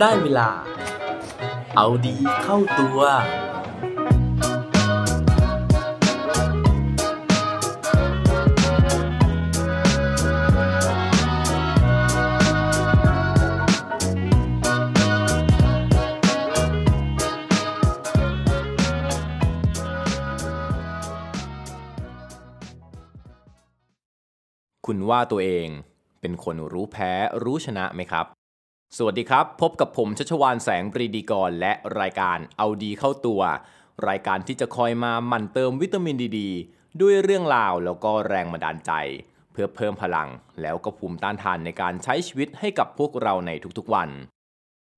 ได้เวลา เอาดีเข้าตัว คุณว่าตัวเองเป็นคนรู้แพ้รู้ชนะไหมครับ สวัสดีครับ พบกับผมชัชวานแสงปรีดีกร และรายการเอาดีเข้าตัว รายการที่จะคอยมาหมั่นเติมวิตามินดีดด้วยเรื่องราวแล้วก็แรงบันดาลใจ เพื่อเพิ่มพลัง แล้วก็ภูมิต้านทานในการใช้ชีวิตให้กับพวกเราในทุกๆวัน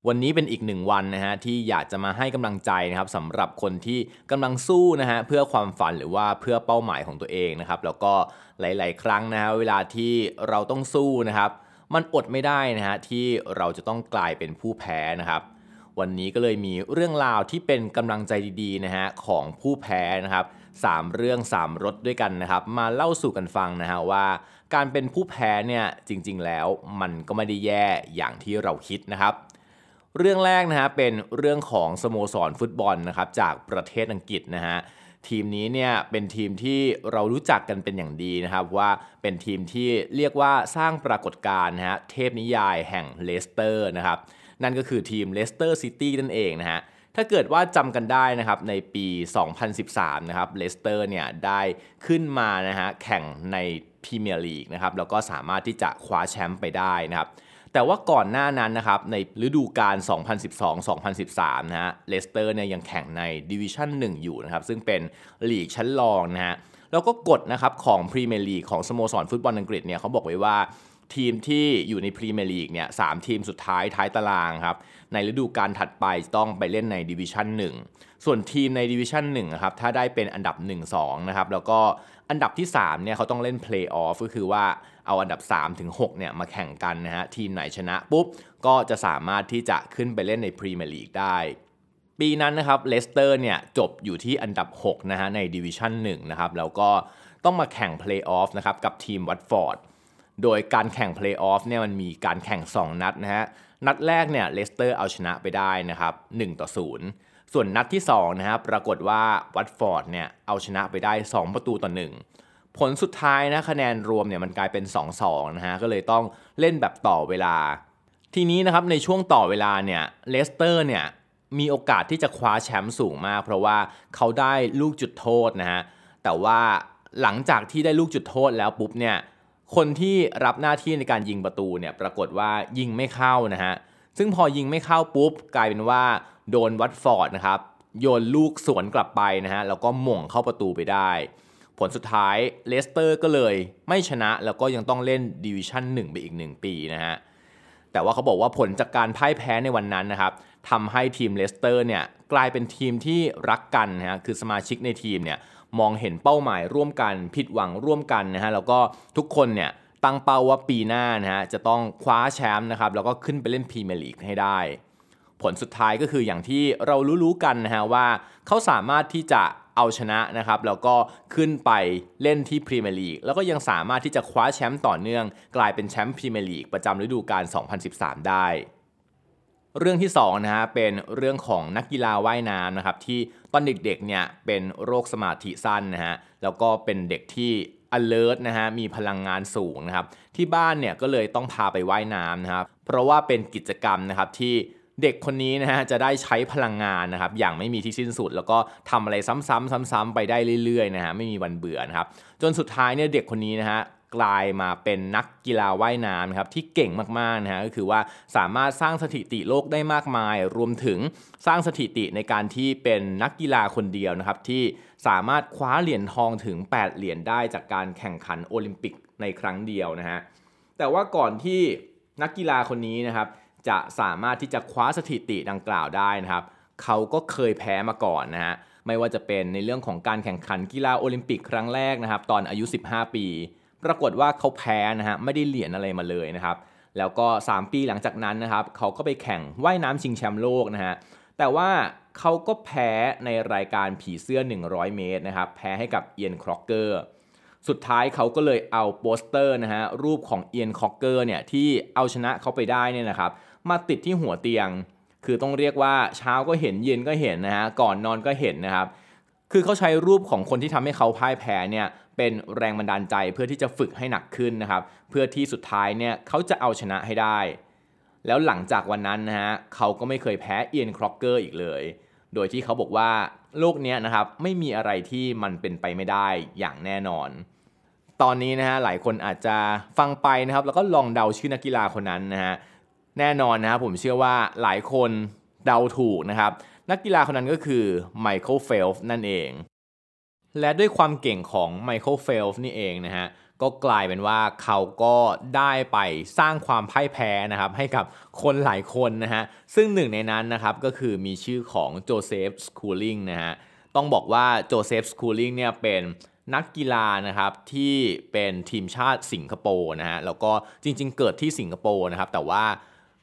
วันนี้เป็นอีกหนึ่งวันนะฮะที่อยากจะมาให้กำลังใจนะครับสำหรับคนที่กำลังสู้นะฮะเพื่อความฝันหรือว่าเพื่อเป้าหมายของตัวเองนะครับแล้วก็หลาย ๆ ครั้งนะฮะเวลาที่เราต้องสู้นะครับ มันอดไม่ได้นะฮะที่เราจะต้องกลายเป็นผู้แพ้นะครับ วันนี้ก็เลยมีเรื่องราวที่เป็นกำลังใจดีๆนะฮะของผู้แพ้นะครับสามเรื่องสามรสด้วยกันนะครับ มาเล่าสู่กันฟังนะฮะว่า การเป็นผู้แพ้เนี่ยจริงๆแล้วมันก็ไม่ได้แย่อย่างที่เราคิดนะครับ เรื่องแรกนะฮะเป็นเรื่องของสโมสรฟุตบอลนะครับจากประเทศอังกฤษนะฮะ ทีมนี้เนี่ยเป็นทีมที่เรารู้จักกันเป็นอย่างดีนะครับว่าเป็นทีมที่เรียกว่าสร้างปรากฏการณ์นะฮะเทพนิยายแห่งเลสเตอร์นะครับนั่นก็คือทีมเลสเตอร์ซิตี้นั่นเองนะฮะถ้าเกิดว่าจำกันได้นะครับในปี 2013 นะครับเลสเตอร์เนี่ยได้ขึ้นมานะฮะแข่งในพรีเมียร์ลีกนะครับแล้วก็สามารถที่จะคว้าแชมป์ไปได้นะครับ แต่ว่าก่อนหน้านั้นนะครับในฤดูกาล 2012-2013 นะฮะเลสเตอร์เนี่ยยังแข่งในดิวิชั่น 1 อยู่นะครับ ซึ่งเป็นลีกชั้นรองนะฮะแล้วก็กฎนะครับของพรีเมียร์ลีกของสโมสรฟุตบอลอังกฤษเนี่ยเขาบอกไว้ว่าทีมที่อยู่ในพรีเมียร์ลีกเนี่ยสามทีมสุดท้ายท้ายตารางครับ ในฤดูกาลถัดไปต้องไปเล่นในดิวิชั่น1 ส่วนทีมในดิวิชั่น1นะครับ ถ้าได้เป็นอันดับ 1-2 นะครับ แล้วก็อันดับที่ 3 เนี่ยเขาต้องเล่นเพลย์ออฟก็คือว่า เอาอันดับ 3 ถึง 6 เนี่ยมาแข่งกันนะฮะ ทีมไหนชนะปุ๊บ ก็จะสามารถที่จะขึ้นไปเล่นในพรีเมียร์ลีกได้ปีนั้นนะครับเลสเตอร์เนี่ยจบอยู่ที่อันดับ 6 นะฮะในดิวิชั่น1นะครับแล้วก็ต้องมาแข่งเพลย์ออฟนะครับกับทีมวัตฟอร์ดโดยการแข่งเพลย์ออฟเนี่ยมันมีการแข่ง 2 นัดนะฮะนัดแรกเนี่ยเลสเตอร์เอาชนะไปได้นะครับ1ต่อ 0 ส่วนนัดที่2นะครับปรากฏว่าวัตฟอร์ดเนี่ยเอาชนะไปได้ 2 ประตูต่อ 1 ผลสุดท้ายนะคะแนนรวมเนี่ยมันกลายเป็น 2-2นะฮะก็เลยต้องเล่นแบบต่อเวลา ทีนี้นะครับในช่วงต่อเวลาเนี่ยเลสเตอร์เนี่ยมีโอกาสที่จะคว้าแชมป์สูงมาก เพราะว่าเขาได้ลูกจุดโทษนะฮะแต่ว่าหลังจากที่ได้ลูกจุดโทษแล้วปุ๊บเนี่ยคนที่รับหน้าที่ในการยิงประตูเนี่ยปรากฏว่ายิงไม่เข้านะฮะซึ่งพอยิงไม่เข้าปุ๊บ กลายเป็นว่าโดนวัตฟอร์ดนะครับโยนลูกสวนกลับไปนะฮะแล้วก็โหม่งเข้าประตูไปได้ ผลสุดท้ายเลสเตอร์ก็เลยไม่ชนะแล้วก็ยังต้องเล่นดิวิชั่น1 ไปอีก 1 ปีนะฮะแต่ว่าเขาบอกว่าผลจากการพ่ายแพ้ในวันนั้นนะครับทำให้ทีมเลสเตอร์เนี่ยกลายเป็นทีมที่รักกันนะฮะคือสมาชิกในทีมเนี่ยมองเห็นเป้าหมายร่วมกันผิดหวังร่วมกันนะฮะแล้วก็ทุกคนเนี่ยตั้งเป้าว่าปีหน้านะฮะจะต้องคว้าแชมป์นะครับแล้วก็ขึ้นไปเล่นพรีเมียร์ลีกให้ได้ ผลสุดท้ายก็คืออย่างที่เรารู้ๆกันนะฮะว่าเขาสามารถที่จะ เอาชนะนะครับแล้วก็ขึ้นไปเล่นที่พรีเมียร์ลีกแล้วก็ยังสามารถที่จะคว้าแชมป์ต่อเนื่อง กลายเป็นแชมป์พรีเมียร์ลีกประจำฤดูกาล 2013 ได้เรื่องที่2นะฮะเป็นเรื่องของนักกีฬาว่ายน้ำนะครับที่ตอนเด็กๆเนี่ยเป็นโรคสมาธิสั้นนะฮะแล้วก็เป็นเด็กที่ alert นะฮะมีพลังงานสูงนะครับที่บ้านเนี่ยก็เลยต้องพาไปว่ายน้ำนะครับเพราะว่าเป็นกิจกรรมนะครับที่ เด็กคนนี้นะฮะจะได้ใช้พลังงานนะครับอย่างไม่มีที่สิ้นสุด แล้วก็ทำอะไรซ้ำๆซ้ำๆไปได้เรื่อยๆนะฮะไม่มีวันเบื่อนะครับจนสุดท้ายเนี่ยเด็กคนนี้นะฮะกลายมาเป็นนักกีฬาว่ายน้ำครับที่เก่งมากๆนะฮะก็คือว่าสามารถสร้างสถิติโลกได้มากมาย รวมถึงสร้างสถิติในการที่เป็นนักกีฬาคนเดียวนะครับที่สามารถคว้าเหรียญทองถึง 8 เหรียญได้จากการแข่งขันโอลิมปิกในครั้งเดียวนะฮะแต่ว่าก่อนที่นักกีฬาคนนี้นะครับ จะสามารถที่จะคว้าสถิติดังกล่าวได้นะครับ เขาก็เคยแพ้มาก่อนนะฮะไม่ว่าจะเป็นในเรื่องของการแข่งขันกีฬาโอลิมปิกครั้งแรกนะครับ ตอนอายุ 15 ปี ปรากฏว่าเขาแพ้นะฮะไม่ได้เหรียญอะไรมาเลยนะครับ แล้วก็ 3 ปีหลังจากนั้นนะครับ เขาก็ไปแข่งว่ายน้ำชิงแชมป์โลกนะฮะแต่ว่าเขาก็แพ้ในรายการผีเสื้อ 100 เมตรนะครับ แพ้ให้กับเอียนครอกเกอร์ สุดท้ายเขาก็เลยเอาโปสเตอร์นะฮะรูปของเอียนครอกเกอร์เนี่ยที่เอาชนะเขาไปได้เนี่ยนะครับ มาติดที่หัวเตียง คือต้องเรียกว่าเช้าก็เห็นเย็นก็เห็นนะฮะก่อนนอนก็เห็นนะครับ คือเขาใช้รูปของคนที่ทำให้เขาพ่ายแพ้เนี่ยเป็นแรงบันดาลใจเพื่อที่จะฝึกให้หนักขึ้นนะครับ เพื่อที่สุดท้ายเนี่ยเขาจะเอาชนะให้ได้ แล้วหลังจากวันนั้นนะฮะเขาก็ไม่เคยแพ้เอียนครอกเกอร์อีกเลย โดยที่เขาบอกว่าโลกนี้นะครับไม่มีอะไรที่มันเป็นไปไม่ได้อย่างแน่นอน ตอนนี้นะฮะหลายคนอาจจะฟังไปนะครับ แล้วก็ลองเดาชื่อนักกีฬาคนนั้นนะฮะ แน่นอนนะครับผมเชื่อว่าหลายคนเดาถูกนะครับ นักกีฬาคนนั้นก็คือไมเคิลเฟลป์สนั่นเอง และด้วยความเก่งของไมเคิลเฟลป์สนี่เองนะฮะก็กลายเป็นว่าเขาก็ได้ไปสร้างความพ่ายแพ้นะครับให้กับคนหลายคนนะฮะซึ่งหนึ่งในนั้นนะครับก็คือมีชื่อของโจเซฟสคูลิงนะฮะต้องบอกว่าโจเซฟสคูลิงเนี่ยเป็นนักกีฬานะครับที่เป็นทีมชาติสิงคโปร์นะฮะแล้วก็จริงๆ เกิดที่สิงคโปร์นะครับแต่ว่า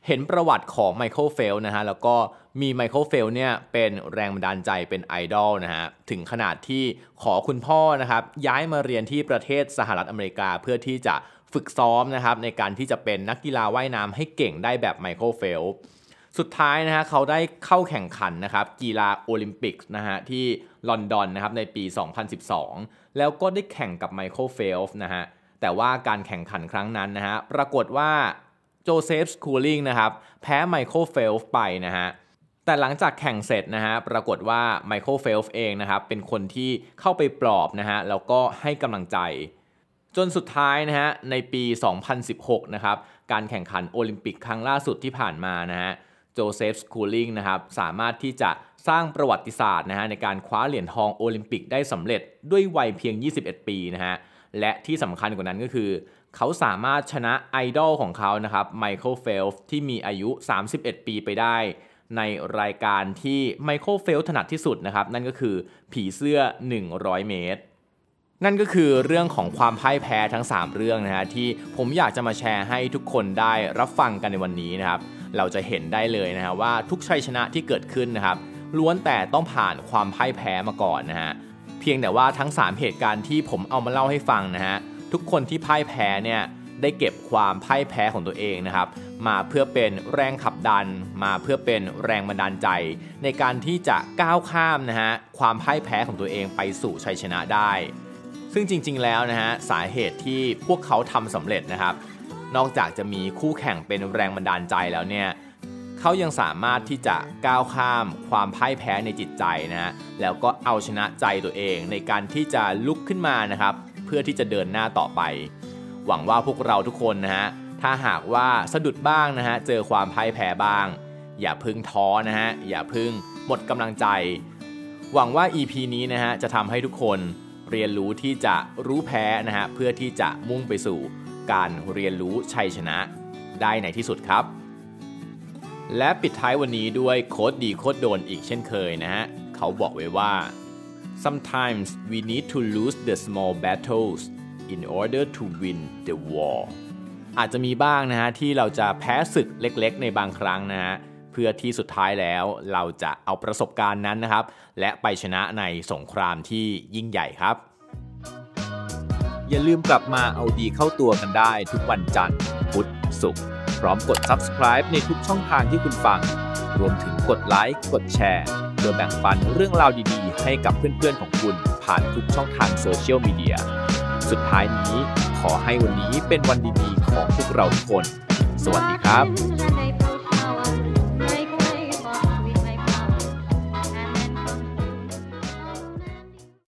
เห็นประวัติของไมเคิลเฟลนะฮะแล้วก็มีไมเคิลเฟลเนี่ยเป็นแรงบันดาลใจเป็นไอดอลนะฮะถึงขนาดที่ขอคุณพ่อนะครับย้ายมาเรียนที่ประเทศสหรัฐอเมริกาเพื่อที่จะฝึกซ้อมนะครับในการที่จะเป็นนักกีฬาว่ายน้ำให้เก่งได้แบบไมเคิลเฟลสุดท้ายนะฮะเขาได้เข้าแข่งขันนะครับกีฬาโอลิมปิกนะฮะที่ลอนดอนนะครับในปี 2012 แล้วก็ได้แข่งกับไมเคิลเฟลนะฮะแต่ว่าการแข่งขันครั้งนั้นนะฮะปรากฏว่า โจเซฟสคูลิงนะครับแพ้ไมเคิลเฟลฟ์ไปนะฮะแต่หลังจากแข่งเสร็จนะฮะปรากฏว่าไมเคิลเฟลฟ์เองนะครับเป็นคนที่เข้าไปปลอบนะฮะแล้วก็ให้กำลังใจ จนสุดท้ายนะฮะในปี 2016 นะครับการแข่งขันโอลิมปิกครั้งล่าสุดที่ผ่านมานะฮะโจเซฟสคูลิงนะครับสามารถที่จะสร้างประวัติศาสตร์นะฮะในการคว้าเหรียญทองโอลิมปิกได้สำเร็จด้วยวัยเพียง 21 ปีนะฮะและที่สำคัญกว่านั้นก็คือ เขาสามารถชนะไอดอลของเขานะครับไมเคิลเฟลที่มีอายุ 31 ปีไปได้ ในรายการที่ไมเคิลเฟลถนัดที่สุดนะครับ นั่นก็คือผีเสื้อ 100 เมตร นั่นก็คือเรื่องของความพ่ายแพ้ทั้ง 3 เรื่องนะฮะที่ผมอยากจะมาแชร์ให้ทุกคนได้รับฟังกันในวันนี้นะครับ เราจะเห็นได้เลยนะฮะว่าทุกชัยชนะที่เกิดขึ้นนะครับล้วนแต่ต้องผ่านความพ่ายแพ้มาก่อนนะฮะเพียงแต่ว่าทั้ง 3 เหตุการณ์ที่ผมเอามาเล่าให้ฟังนะฮะ ทุกคนที่พ่ายแพ้เนี่ยได้เก็บความพ่ายแพ้ของตัวเองนะครับ มาเพื่อเป็นแรงขับดัน มาเพื่อเป็นแรงบันดาลใจ ในการที่จะก้าวข้ามนะฮะความพ่ายแพ้ของตัวเองไปสู่ชัยชนะได้ ซึ่งจริง ๆ แล้วนะฮะสาเหตุที่พวกเขาทำสำเร็จนะครับ นอกจากจะมีคู่แข่งเป็นแรงบันดาลใจแล้วเนี่ยเขายังสามารถที่จะก้าวข้ามความพ่ายแพ้ในจิตใจนะฮะแล้วก็เอาชนะใจตัวเองในการที่จะลุกขึ้นมานะครับ เพื่อที่จะเดินหน้าต่อไป หวังว่าพวกเราทุกคนนะฮะถ้าหากว่าสะดุดบ้างนะฮะเจอความพ่ายแพ้บ้าง อย่าพึ่งท้อนะฮะอย่าพึ่งหมดกำลังใจ หวังว่า EP นี้นะฮะจะทำให้ทุกคนเรียนรู้ที่จะรู้แพ้นะฮะเพื่อที่จะมุ่งไปสู่การเรียนรู้ชัยชนะได้ในที่สุดครับ และปิดท้ายวันนี้ด้วยโค้ดดีโค้ดโดนอีกเช่นเคยนะฮะเขาบอกไว้ว่า sometimes we need to lose the small battles in order to win the war อาจจะมีบ้างนะฮะที่เราจะแพ้ศึกเล็กๆ ในบางครั้งนะฮะเพื่อที่สุดท้ายแล้วเราจะเอาประสบการณ์นั้นนะครับ และไปชนะในสงครามที่ยิ่งใหญ่ครับ อย่าลืมกลับมาเอาดีเข้าตัวกันได้ทุกวันจันทร์พุธศุกร์พร้อมกด subscribe ในทุกช่องทางที่คุณฟัง รวมถึงกดไลค์กดแชร์โดยแบ่งปันเรื่องราวดี ให้กับเพื่อนๆของคุณผ่านทุกช่องทางโซเชียลมีเดีย สุดท้ายนี้ขอให้วันนี้เป็นวันดีๆของพวกเราทุกคน สวัสดีครับ